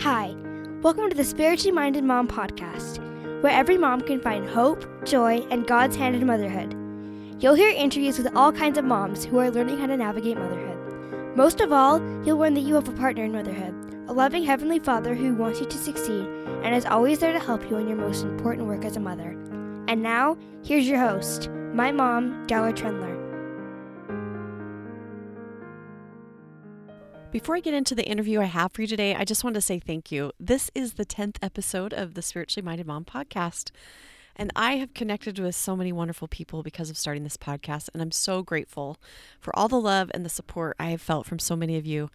Hi, welcome to the Spiritually Minded Mom podcast, where every mom can find hope, joy, and God's hand in motherhood. You'll hear interviews with all kinds of moms who are learning how to navigate motherhood. Most of all, you'll learn that you have a partner in motherhood, a loving Heavenly Father who wants you to succeed and is always there to help you in your most important work as a mother. And now, here's your host, my mom, Darla Trendler. Before I get into the interview I have for you today, I just want to say thank you. This is the 10th episode of the Spiritually Minded Mom podcast. And I have connected with so many wonderful people because of starting this podcast. And I'm so grateful for all the love and the support I have felt from so many of you.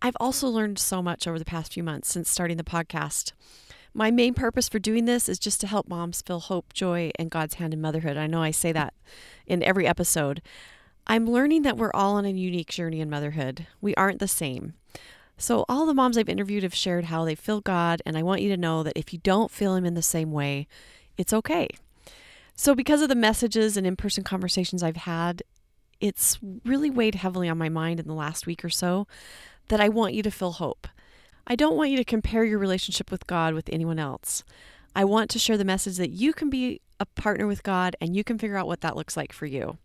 I've also learned so much over the past few months since starting the podcast. My main purpose for doing this is just to help moms feel hope, joy, and God's hand in motherhood. I know I say that in every episode. I'm learning that we're all on a unique journey in motherhood. We aren't the same. So, all the moms I've interviewed have shared how they feel God, and I want you to know that if you don't feel Him in the same way, it's okay. So, because of the messages and in person conversations I've had, it's really weighed heavily on my mind in the last week or so that I want you to feel hope. I don't want you to compare your relationship with God with anyone else. I want to share the message that you can be a partner with God and you can figure out what that looks like for you.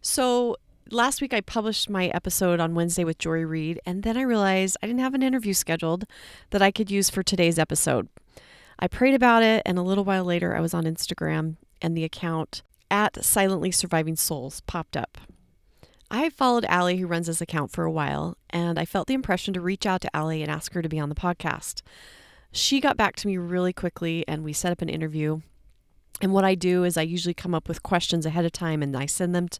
So, last week I published my episode on Wednesday with Jory Reid, and then I realized I didn't have an interview scheduled that I could use for today's episode. I prayed about it, and a little while later I was on Instagram, and the account at Silently Surviving Souls popped up. I followed Allie, who runs this account, for a while, and I felt the impression to reach out to Allie and ask her to be on the podcast. She got back to me really quickly, and we set up an interview. And what I do is I usually come up with questions ahead of time and I send them t-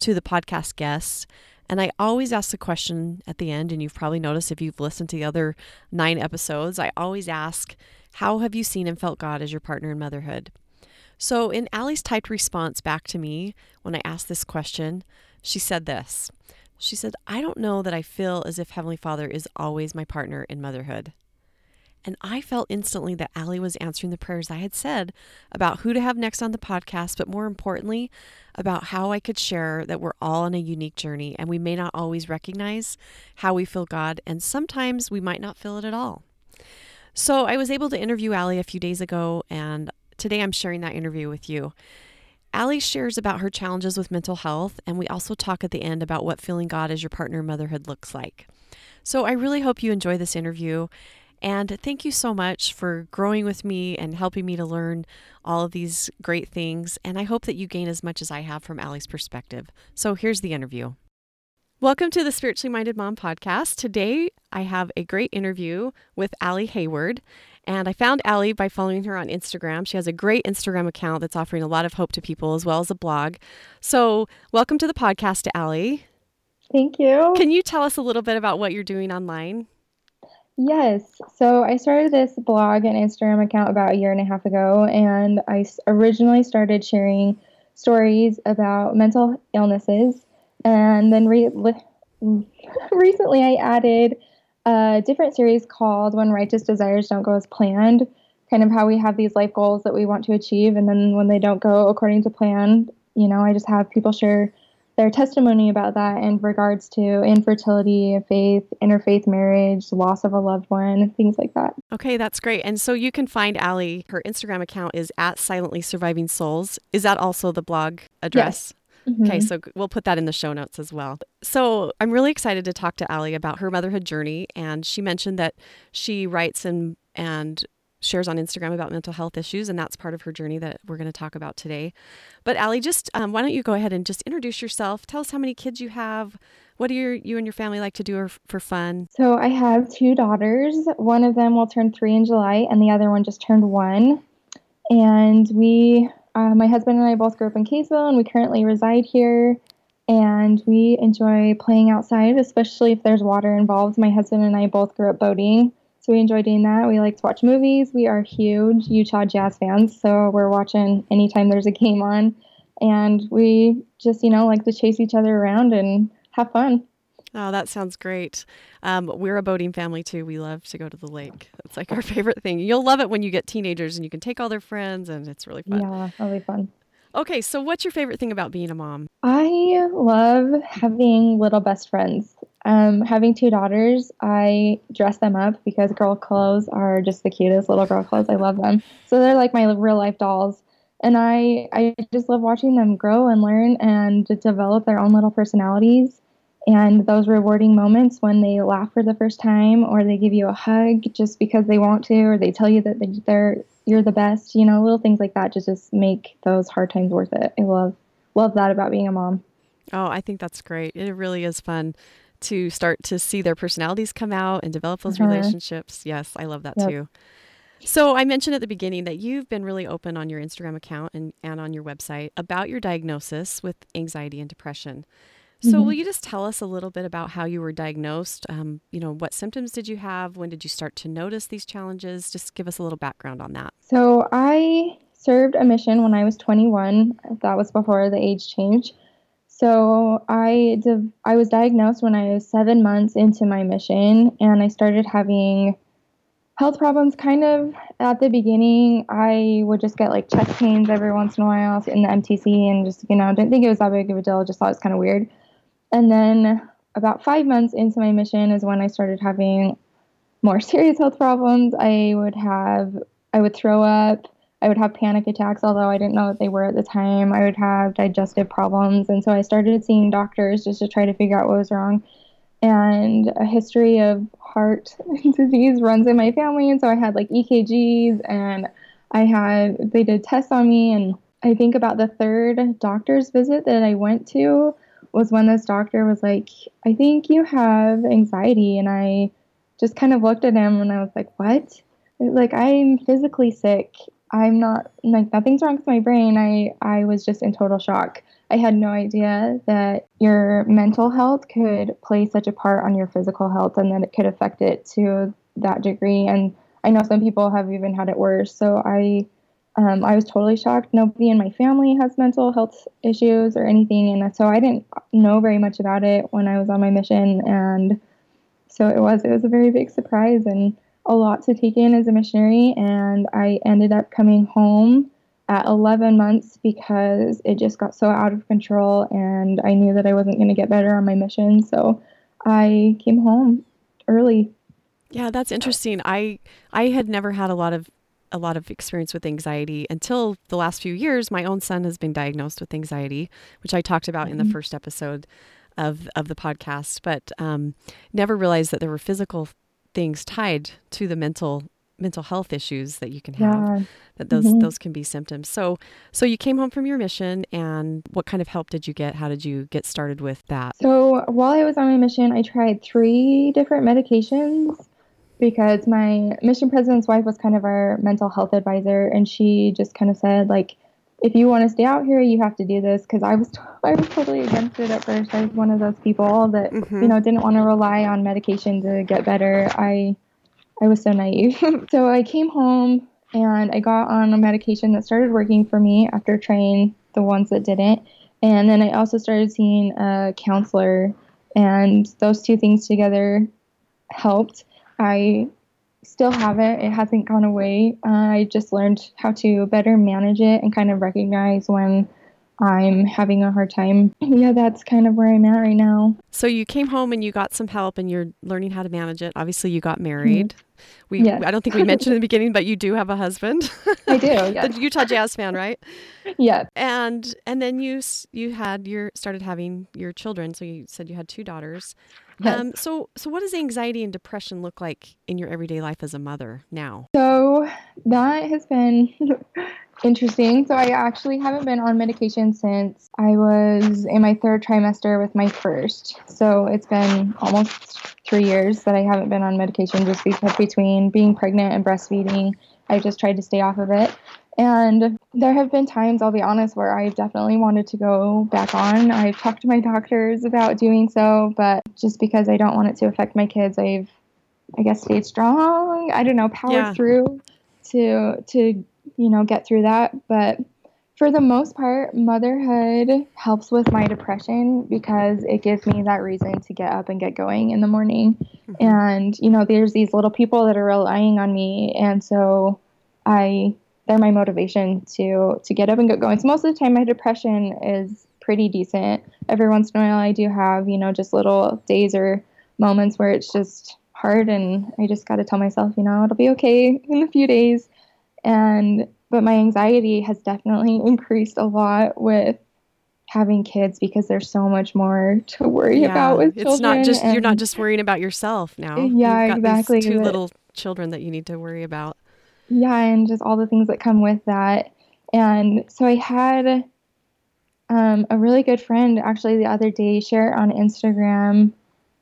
to the podcast guests. And I always ask the question at the end, and you've probably noticed if you've listened to the other nine episodes, I always ask, How have you seen and felt God as your partner in motherhood? So, in Allie's typed response back to me when I asked this question, she said this. She said, I don't know that I feel as if Heavenly Father is always my partner in motherhood. And I felt instantly that Allie was answering the prayers I had said about who to have next on the podcast, but more importantly, about how I could share that we're all on a unique journey and we may not always recognize how we feel God, and sometimes we might not feel it at all. So I was able to interview Allie a few days ago, and today I'm sharing that interview with you. Allie shares about her challenges with mental health, and we also talk at the end about what feeling God as your partner motherhood looks like. So I really hope you enjoy this interview. And thank you so much for growing with me and helping me to learn all of these great things. And I hope that you gain as much as I have from Allie's perspective. So here's the interview. Welcome to the Spiritually Minded Mom podcast. Today I have a great interview with Allie Hayward. And I found Allie by following her on Instagram. She has a great Instagram account that's offering a lot of hope to people as well as a blog. So, welcome to the podcast, Allie. Thank you. Can you tell us a little bit about what you're doing online? Yes. So I started this blog and Instagram account about a year and a half ago, and I originally started sharing stories about mental illnesses. And then re- recently I added a different series called When Righteous Desires Don't Go as Planned, kind of how we have these life goals that we want to achieve, and then when they don't go according to plan, you know, I just have people share their testimony about that in regards to infertility, faith, interfaith marriage, loss of a loved one, things like that. Okay, that's great. And so you can find Allie, her Instagram account is at Silently Surviving Souls. Is that also the blog address? Yes. Mm-hmm. Okay, so we'll put that in the show notes as well. So I'm really excited to talk to Allie about her motherhood journey. And she mentioned that she writes and and shares on Instagram about mental health issues, and that's part of her journey that we're going to talk about today. But Allie, just um, why don't you go ahead and just introduce yourself? Tell us how many kids you have. What do your, you and your family like to do for fun? So I have two daughters. One of them will turn three in July, and the other one just turned one. And we, uh, my husband and I both grew up in Kaysville, and we currently reside here. And we enjoy playing outside, especially if there's water involved. My husband and I both grew up boating, so we enjoy doing that. We like to watch movies. We are huge Utah Jazz fans, so we're watching anytime there's a game on. And we just, you know, like to chase each other around and have fun. Oh, that sounds great. Um, we're a boating family too. We love to go to the lake. It's like our favorite thing. You'll love it when you get teenagers and you can take all their friends, and it's really fun. Yeah, really fun. Okay, so what's your favorite thing about being a mom? I love having little best friends. Um, having two daughters, I dress them up because girl clothes are just the cutest little girl clothes. I love them. So they're like my real life dolls. And I, I just love watching them grow and learn and develop their own little personalities. And those rewarding moments when they laugh for the first time or they give you a hug just because they want to or they tell you that they're you're the best, you know, little things like that just, just make those hard times worth it. I love love that about being a mom. Oh, I think that's great. It really is fun to start to see their personalities come out and develop those uh-huh. relationships. Yes, I love that yep. too. So I mentioned at the beginning that you've been really open on your Instagram account and, and on your website about your diagnosis with anxiety and depression. So mm-hmm. will you just tell us a little bit about how you were diagnosed? Um, you know, what symptoms did you have? When did you start to notice these challenges? Just give us a little background on that. So I served a mission when I was 21. That was before the age change. So I div- I was diagnosed when I was seven months into my mission, and I started having health problems. Kind of at the beginning, I would just get like chest pains every once in a while in the MTC, and just you know didn't think it was that big of a deal. Just thought it was kind of weird. And then about five months into my mission is when I started having more serious health problems. I would have I would throw up. I would have panic attacks, although I didn't know what they were at the time. I would have digestive problems. And so I started seeing doctors just to try to figure out what was wrong. And a history of heart disease runs in my family. And so I had like EKGs and I had, they did tests on me. And I think about the third doctor's visit that I went to was when this doctor was like, I think you have anxiety. And I just kind of looked at him and I was like, what? Like, I'm physically sick I'm not like nothing's wrong with my brain. I I was just in total shock. I had no idea that your mental health could play such a part on your physical health and that it could affect it to that degree. And I know some people have even had it worse. So I um, I was totally shocked. Nobody in my family has mental health issues or anything, and so I didn't know very much about it when I was on my mission. And so it was it was a very big surprise and a lot to take in as a missionary, and I ended up coming home at 11 months because it just got so out of control, and I knew that I wasn't going to get better on my mission. So I came home early. Yeah, that's interesting. I I had never had a lot of a lot of experience with anxiety until the last few years. My own son has been diagnosed with anxiety, which I talked about mm-hmm. in the mm-hmm. first episode of of the podcast, but um, never realized that there were physical things tied to the mental mental health issues that you can have yeah. that those mm-hmm. those can be symptoms so so you came home from your mission and what kind of help did you get how did you get started with that so while i was on my mission i tried three different medications because my mission president's wife was kind of our mental health advisor and she just kind of said like if you want to stay out here, you have to do this. Because I was, I was totally against it at first. I was one of those people that mm-hmm. you know didn't want to rely on medication to get better. I, I was so naive. so I came home and I got on a medication that started working for me after trying the ones that didn't. And then I also started seeing a counselor, and those two things together helped. I still have it. It hasn't gone away. Uh, I just learned how to better manage it and kind of recognize when I'm having a hard time. Yeah, that's kind of where I'm at right now. So you came home and you got some help and you're learning how to manage it. Obviously, you got married. Mm-hmm. We yes. I don't think we mentioned in the beginning, but you do have a husband. I do. Yes. the Utah Jazz fan, right? Yeah. And and then you you had your started having your children. So you said you had two daughters. Yes. Um, so, so what does anxiety and depression look like in your everyday life as a mother now? So that has been interesting. So I actually haven't been on medication since I was in my third trimester with my first. So it's been almost three years that I haven't been on medication just because between being pregnant and breastfeeding, I just tried to stay off of it. And there have been times, I'll be honest, where I've definitely wanted to go back on. I've talked to my doctors about doing so, but just because I don't want it to affect my kids, I've, I guess, stayed strong. I don't know, powered yeah. through to to you know get through that. But for the most part, motherhood helps with my depression because it gives me that reason to get up and get going in the morning. Mm-hmm. And you know, there's these little people that are relying on me, and so I they're my motivation to to get up and get going. So most of the time, my depression is pretty decent. Every once in a while, I do have you know just little days or moments where it's just hard and I just got to tell myself, you know, it'll be okay in a few days. And but my anxiety has definitely increased a lot with having kids because there's so much more to worry Yeah, about with children. it's not just you're not just worrying about yourself now. Yeah, You've got exactly, two little children that you need to worry about. Yeah, and just all the things that come with that. And so I had um, a really good friend actually the other day share on Instagram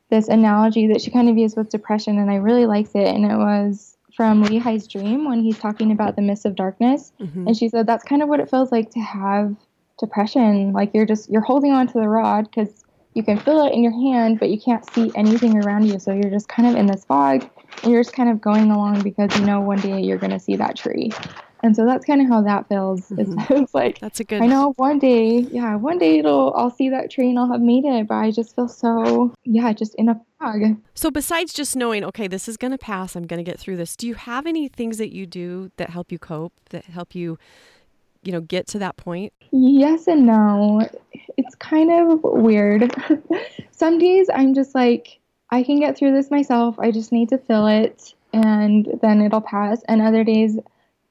this analogy that she kind of used with depression, and I really liked it. And it was from Lehi's dream when he's talking about the mist of darkness. Mhm. And she said that's kind of what it feels like to have depression. Like you're just you're holding on to the rod because you can feel it in your hand, but you can't see anything around you. So you're just kind of in this fog, you're just kind of going along because you know one day you're going to see that tree. And so that's kind of how that feels. It's, mm-hmm. it's like That's a good. I know one day, yeah, one day it'll I'll see that tree and I'll have made it, but I just feel so yeah, just in a fog. So besides just knowing, okay, this is going to pass, I'm going to get through this. Do you have any things that you do that help you cope, that help you, you know, get to that point? Yes and no. It's kind of weird. Some days I'm just like, I can get through this myself. I just need to feel it and then it'll pass. And other days,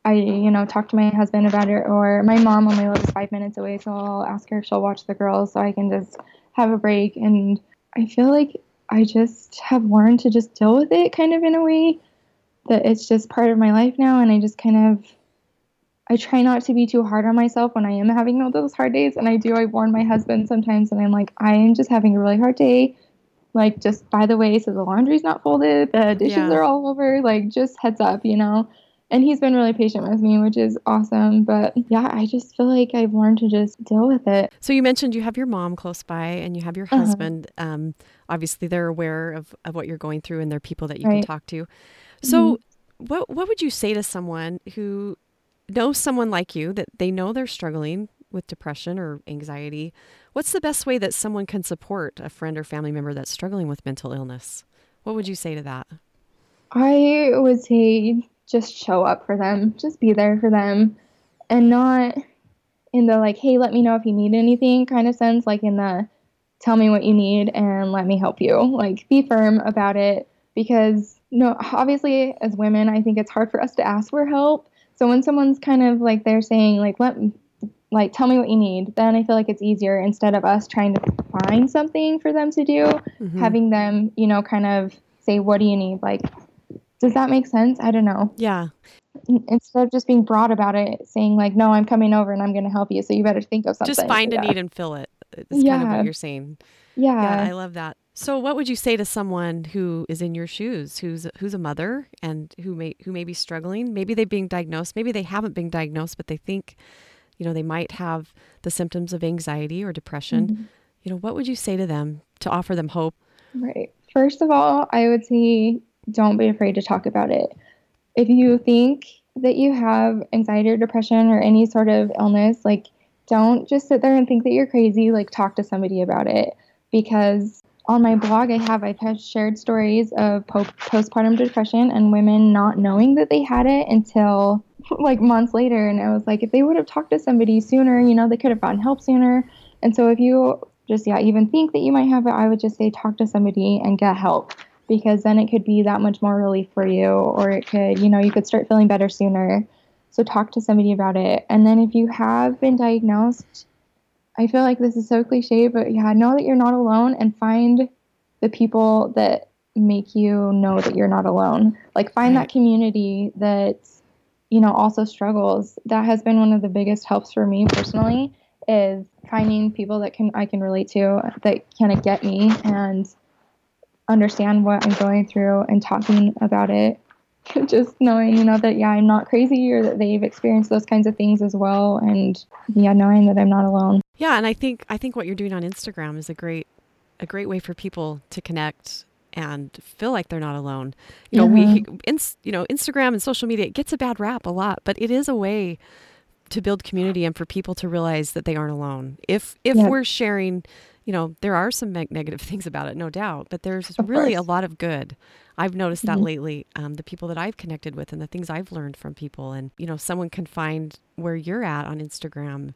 I, you know, talk to my husband about it or my mom only lives five minutes away. So I'll ask her if she'll watch the girls so I can just have a break. And I feel like I just have learned to just deal with it kind of in a way that it's just part of my life now. And I just kind of I try not to be too hard on myself when I am having all those hard days. And I do, I warn my husband sometimes, and I'm like, I am just having a really hard day. Like, just by the way, so the laundry's not folded, the dishes Yeah. are all over. Like, just heads up, you know? And he's been really patient with me, which is awesome. But yeah, I just feel like I've learned to just deal with it. So you mentioned you have your mom close by and you have your Uh-huh. husband. Um, obviously, they're aware of, of what you're going through and they're people that you can talk to. So, what what would you say to someone who knows someone like you that they know they're struggling with depression or anxiety? What's the best way that someone can support a friend or family member that's struggling with mental illness? What would you say to that? I would say just show up for them, just be there for them, and not in the like, hey, let me know if you need anything kind of sense, like in the tell me what you need and let me help you. Like, be firm about it because, no, obviously, as women, I think it's hard for us to ask for help. So when someone's kind of like they're saying, like, let like tell me what you need, then I feel like it's easier instead of us trying to find something for them to do Mhm. having them, you know, kind of say, What do you need? Like, does that make sense? I don't know. yeah. Instead of just being broad about it, saying, like, No, I'm coming over and I'm going to help you. So you better think of something. Just find a need and fill it. It's kind of what you're saying. Yeah, Yeah. I love that. So, what would you say to someone who is in your shoes, who's who's a mother and who may who may be struggling? Maybe they've been diagnosed, maybe they haven't been diagnosed, but they think, you know, they might have the symptoms of anxiety or depression. Mhm. You know, what would you say to them to offer them hope? Right. First of all, I would say don't be afraid to talk about it. If you think that you have anxiety or depression or any sort of illness, like don't just sit there and think that you're crazy. Like talk to somebody about it. Because on my blog, I have I've had shared stories of po- postpartum depression and women not knowing that they had it until like months later. And I was like, if they would have talked to somebody sooner, you know, they could have gotten help sooner. And so if you just yeah even think that you might have it i would just say talk to somebody and get help because then it could be that much more relief for you or it could you know you could start feeling better sooner so talk to somebody about it and then if you have been diagnosed i feel like this is so cliche but yeah know that you're not alone and find the people that make you know that you're not alone like find that community that you know also struggles that has been one of the biggest helps for me personally is finding people that can I can relate to that kind of get me and understand what I'm going through and talking about it. Just knowing, you know, that yeah, I'm not crazy or that they've experienced those kinds of things as well and yeah, knowing that I'm not alone. Yeah, and I think I think what you're doing on Instagram is a great a great way for people to connect and feel like they're not alone. You know, we ins, you know, Instagram and social media it gets a bad rap a lot, but it is a way to build community and for people to realize that they aren't alone. If if Yeah. we're sharing, you know, there are some neg- negative things about it, no doubt, but there's Of really a lot of good. I've noticed that Mhm. lately. Um, the people that I've connected with and the things I've learned from people, and you know, someone can find where you're at on Instagram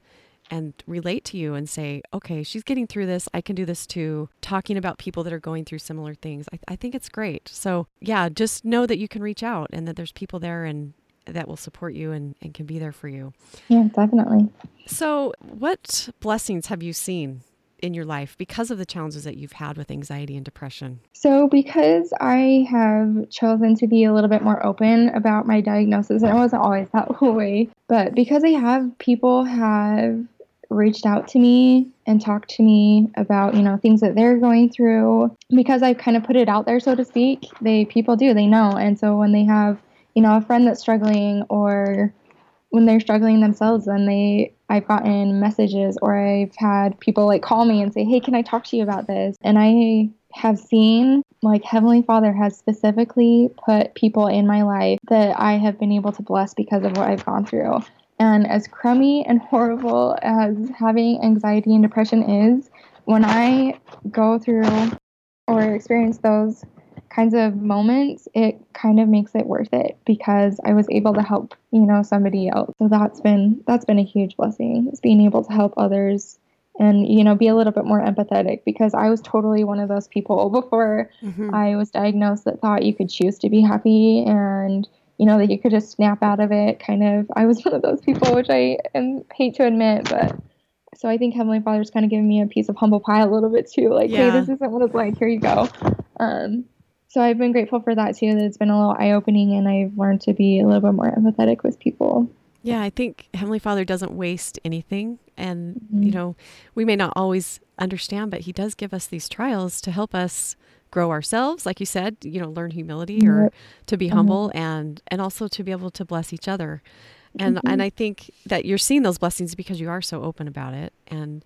and relate to you and say, okay, she's getting through this. I can do this too. Talking about people that are going through similar things. I, I think it's great. So, yeah, just know that you can reach out and that there's people there and that will support you and, and can be there for you. Yeah, definitely. So, what blessings have you seen in your life because of the challenges that you've had with anxiety and depression? So, because I have chosen to be a little bit more open about my diagnosis, and it wasn't always that way, but because I have, people have reached out to me and talked to me about you know things that they're going through because i kind of put it out there so to speak they people do they know and so when they have you know a friend that's struggling or when they're struggling themselves then they I've gotten messages or I've had people like call me and say, "Hey, can I talk to you about this?" And I have seen like Heavenly Father has specifically put people in my life that I have been able to bless because of what I've gone through. And as crummy and horrible as having anxiety and depression is, when I go through or experience those kinds of moments, it kind of makes it worth it because I was able to help, you know, somebody else. So that's been that's been a huge blessing. Is being able to help others and you know be a little bit more empathetic because I was totally one of those people before mm-hmm. I was diagnosed that thought you could choose to be happy and you know that you could just snap out of it kind of I was one of those people which I am, hate to admit but so I think Heavenly Father's kind of giving me a piece of humble pie a little bit too like yeah. hey this isn't what it's like here you go um so I've been grateful for that too. That it's been a little eye opening, and I've learned to be a little bit more empathetic with people. Yeah, I think Heavenly Father doesn't waste anything, and mm-hmm. you know, we may not always understand, but He does give us these trials to help us grow ourselves, like you said. You know, learn humility or to be mm-hmm. humble, and and also to be able to bless each other. And mm-hmm. and I think that you're seeing those blessings because you are so open about it, and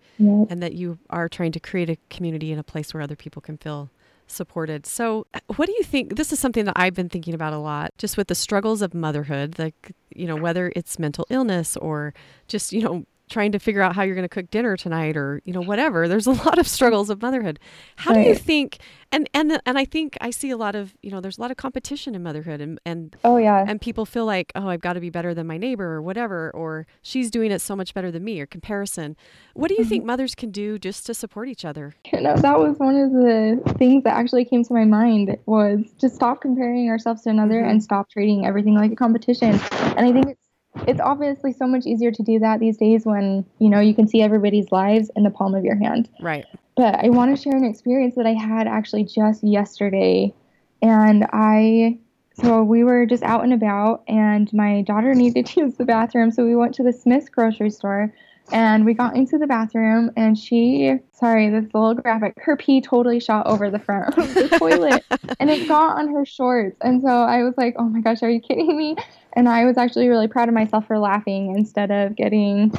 and that you are trying to create a community and a place where other people can feel supported. So, uh, what do you think? This is something that I've been thinking about a lot, just with the struggles of motherhood, like, you know, whether it's mental illness or just, you know, trying to figure out how you're going to cook dinner tonight or you know whatever there's a lot of struggles of motherhood how right. do you think and and and I think I see a lot of you know there's a lot of competition in motherhood and and oh yeah and people feel like oh I've got to be better than my neighbor or whatever or she's doing it so much better than me or comparison what do you mm-hmm. think mothers can do just to support each other you know that was one of the things that actually came to my mind was to stop comparing ourselves to another mm-hmm. and stop treating everything like a competition and I think it's it's obviously so much easier to do that these days when you know you can see everybody's lives in the palm of your hand. Right. But i want to share an experience that i had actually just yesterday and i so we were just out and about and my daughter needed to use the bathroom so we went to the smith's grocery store and we got into the bathroom and she sorry this is a little graphic her pee totally shot over the front of the toilet and it got on her shorts. And so i was like oh my gosh are you kidding me? And i was actually really proud of myself for laughing instead of getting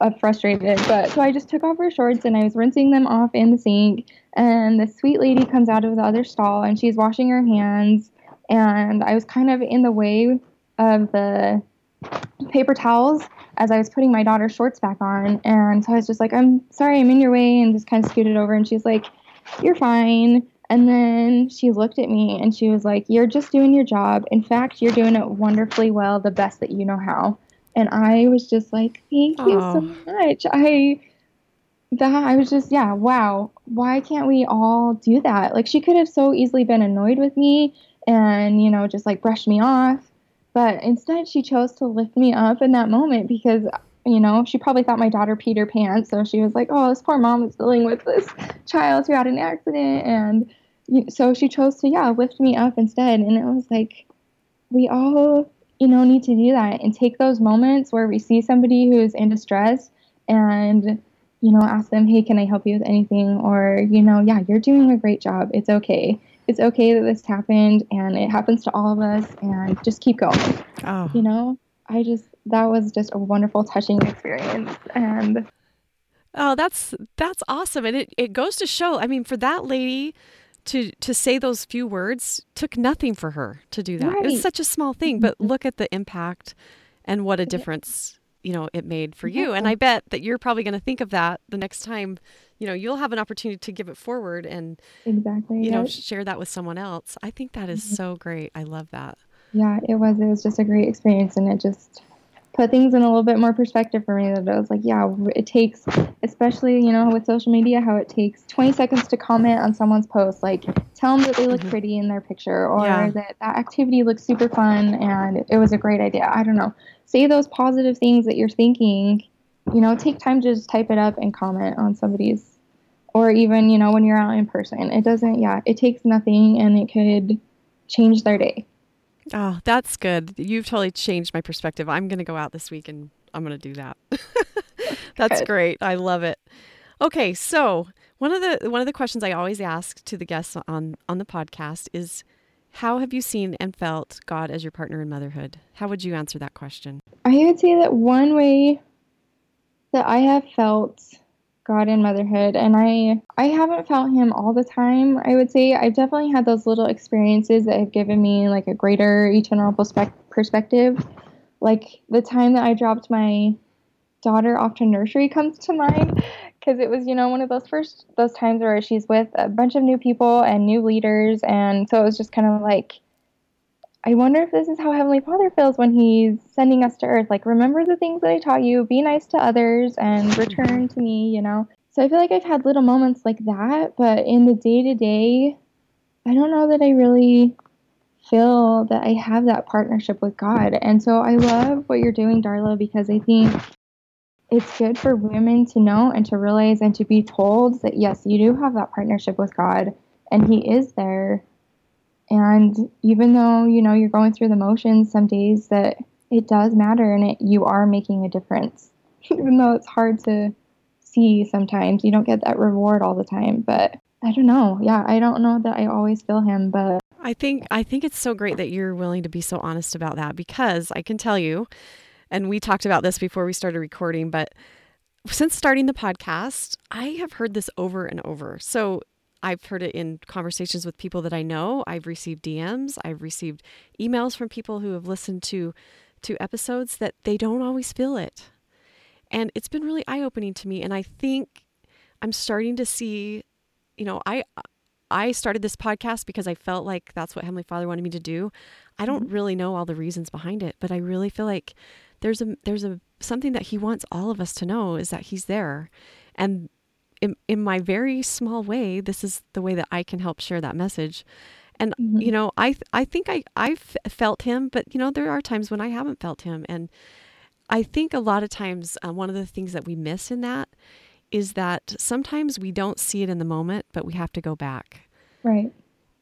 uh, frustrated. But so i just took off her shorts and i was rinsing them off in the sink. And the sweet lady comes out of the other stall and she's washing her hands. And i was kind of in the way of the paper towels as I was putting my daughter's shorts back on. And so I was just like, I'm sorry, I'm in your way, and just kind of scooted over. And she's like, You're fine. And then she looked at me and she was like, You're just doing your job. In fact, you're doing it wonderfully well, the best that you know how. And I was just like, Thank you so much. I that I was just, yeah, wow. Why can't we all do that? Like she could have so easily been annoyed with me and, you know, just like brushed me off but instead, she chose to lift me up in that moment because, you know, she probably thought my daughter peed her pants. So she was like, oh, this poor mom is dealing with this child who had an accident. And so she chose to, yeah, lift me up instead. And it was like, we all, you know, need to do that and take those moments where we see somebody who is in distress and, you know, ask them, hey, can I help you with anything? Or, you know, yeah, you're doing a great job. It's okay it's okay that this happened and it happens to all of us and just keep going. Oh. You know, I just, that was just a wonderful, touching experience. And, Oh, that's that's awesome. And it, it goes to show, I mean, for that lady to to say those few words took nothing for her to do that. Right. It was such a small thing, but mm-hmm. look at the impact and what a difference, you know, it made for you. And I bet that you're probably going to think of that the next time you know you'll have an opportunity to give it forward and exactly you know share that with someone else. I think that is mm-hmm. so great. I love that. Yeah it was it was just a great experience and it just put things in a little bit more perspective for me that I was like, yeah, it takes, especially, you know, with social media, how it takes 20 seconds to comment on someone's post. Like, tell them that they look mm-hmm. pretty in their picture or yeah. that that activity looks super fun and it was a great idea. I don't know. Say those positive things that you're thinking. You know, take time to just type it up and comment on somebody's, or even, you know, when you're out in person. It doesn't, yeah, it takes nothing and it could change their day. Oh, that's good. You've totally changed my perspective. I'm going to go out this week and I'm going to do that. that's good. great. I love it. Okay, so one of the one of the questions I always ask to the guests on on the podcast is how have you seen and felt God as your partner in motherhood? How would you answer that question? I would say that one way that I have felt God in motherhood and I I haven't felt him all the time. I would say I've definitely had those little experiences that have given me like a greater eternal perspective. Like the time that I dropped my daughter off to nursery comes to mind because it was you know one of those first those times where she's with a bunch of new people and new leaders and so it was just kind of like I wonder if this is how Heavenly Father feels when He's sending us to earth. Like, remember the things that I taught you, be nice to others, and return to me, you know? So I feel like I've had little moments like that, but in the day to day, I don't know that I really feel that I have that partnership with God. And so I love what you're doing, Darla, because I think it's good for women to know and to realize and to be told that, yes, you do have that partnership with God and He is there and even though, you know, you're going through the motions some days that it does matter and it, you are making a difference. even though it's hard to see sometimes, you don't get that reward all the time, but I don't know. Yeah, I don't know that I always feel him, but I think I think it's so great that you're willing to be so honest about that because I can tell you and we talked about this before we started recording, but since starting the podcast, I have heard this over and over. So I've heard it in conversations with people that I know. I've received DMs. I've received emails from people who have listened to to episodes that they don't always feel it. And it's been really eye-opening to me and I think I'm starting to see you know, I I started this podcast because I felt like that's what Heavenly Father wanted me to do. I don't mm-hmm. really know all the reasons behind it, but I really feel like there's a there's a something that he wants all of us to know is that he's there. And in, in my very small way, this is the way that I can help share that message. And mm-hmm. you know, I I think I I've felt him, but you know, there are times when I haven't felt him, and I think a lot of times uh, one of the things that we miss in that is that sometimes we don't see it in the moment, but we have to go back. Right.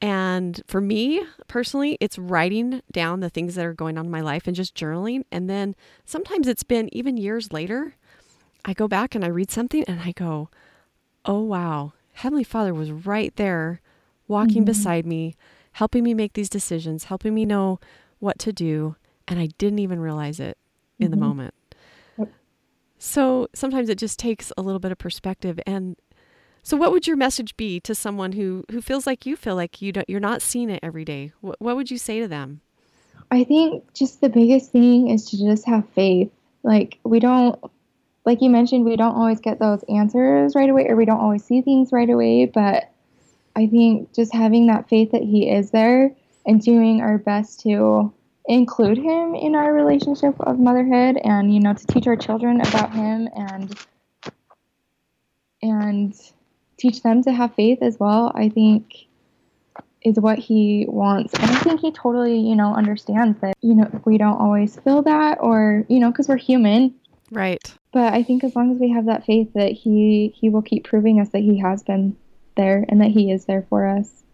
And for me personally, it's writing down the things that are going on in my life and just journaling. And then sometimes it's been even years later, I go back and I read something and I go, oh, wow, Heavenly Father was right there walking mm-hmm. beside me, helping me make these decisions, helping me know what to do. And I didn't even realize it in mm-hmm. the moment. Yep. So sometimes it just takes a little bit of perspective. And so, what would your message be to someone who, who feels like you feel like you don't, you're not seeing it every day? What, what would you say to them? I think just the biggest thing is to just have faith. Like, we don't like you mentioned, we don't always get those answers right away, or we don't always see things right away. But I think just having that faith that He is there and doing our best to include Him in our relationship of motherhood, and you know, to teach our children about Him and and teach them to have faith as well. I think is what he wants. And I think he totally, you know, understands that, you know, we don't always feel that or, you know, because we're human. Right. But I think as long as we have that faith that he he will keep proving us that he has been there and that he is there for us.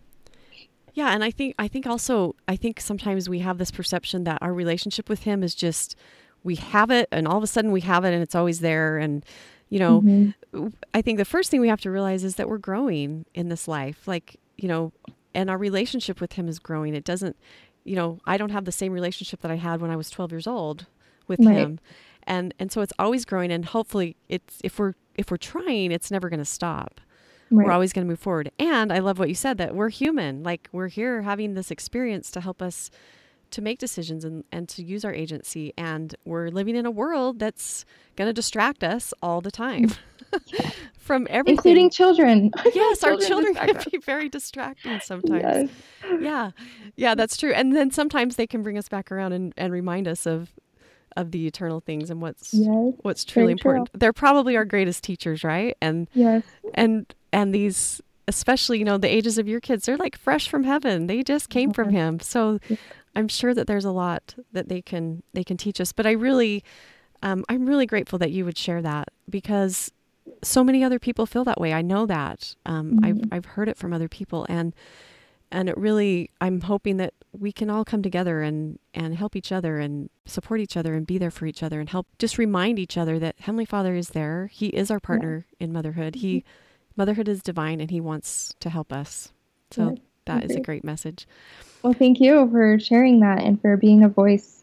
Yeah, and I think I think also I think sometimes we have this perception that our relationship with him is just we have it and all of a sudden we have it and it's always there and you know mm-hmm. I think the first thing we have to realize is that we're growing in this life like you know and our relationship with him is growing it doesn't you know I don't have the same relationship that I had when I was 12 years old with right. him and and so it's always growing and hopefully it's if we're if we're trying it's never going to stop right. we're always going to move forward. And i love what you said that we're human. Like we're here having this experience to help us to make decisions and, and to use our agency. And we're living in a world that's going to distract us all the time mm. from everything. Including children. Yes our children can be very distracting sometimes. Yes. yeah. Yeah that's true. And then sometimes they can bring us back around and, and remind us of of the eternal things and what's Yes. what's truly Very true. important. They're probably our greatest teachers, right? And Yes. and and these especially you know the ages of your kids they're like fresh from heaven they just came from him so Yeah. i'm sure that there's a lot that they can they can teach us but i really um, i'm really grateful that you would share that because so many other people feel that way i know that um, I've, Mhm. I've heard it from other people and and it really i'm hoping that we can all come together and and help each other and support each other and be there for each other and help just remind each other that heavenly father is there. He is our partner in motherhood. He mm-hmm. motherhood is divine and he wants to help us. So Yes, that is a great message. Well, thank you for sharing that and for being a voice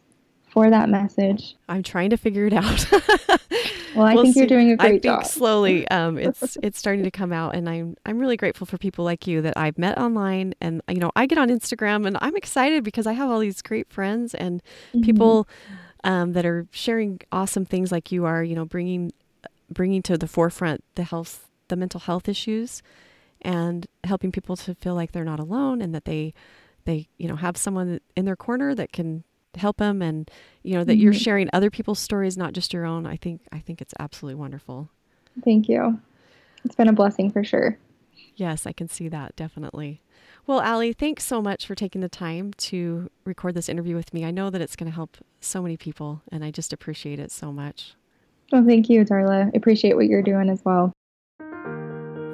for that message. i'm trying to figure it out Well, I We'll think you're doing a I great think job. slowly um, it's it's starting to come out, and I'm I'm really grateful for people like you that I've met online, and you know I get on Instagram, and I'm excited because I have all these great friends and Mhm. people um, that are sharing awesome things like you are, you know, bringing bringing to the forefront the health, the mental health issues, and helping people to feel like they're not alone and that they they you know have someone in their corner that can help them and you know that you're Mhm. sharing other people's stories not just your own i think i think it's absolutely wonderful Thank you. It's been a blessing for sure. yes i can see that definitely well Allie, thanks so much for taking the time to record this interview with me i know that it's going to help so many people and i just appreciate it so much Well, thank you, Darla. I appreciate what you're doing as well.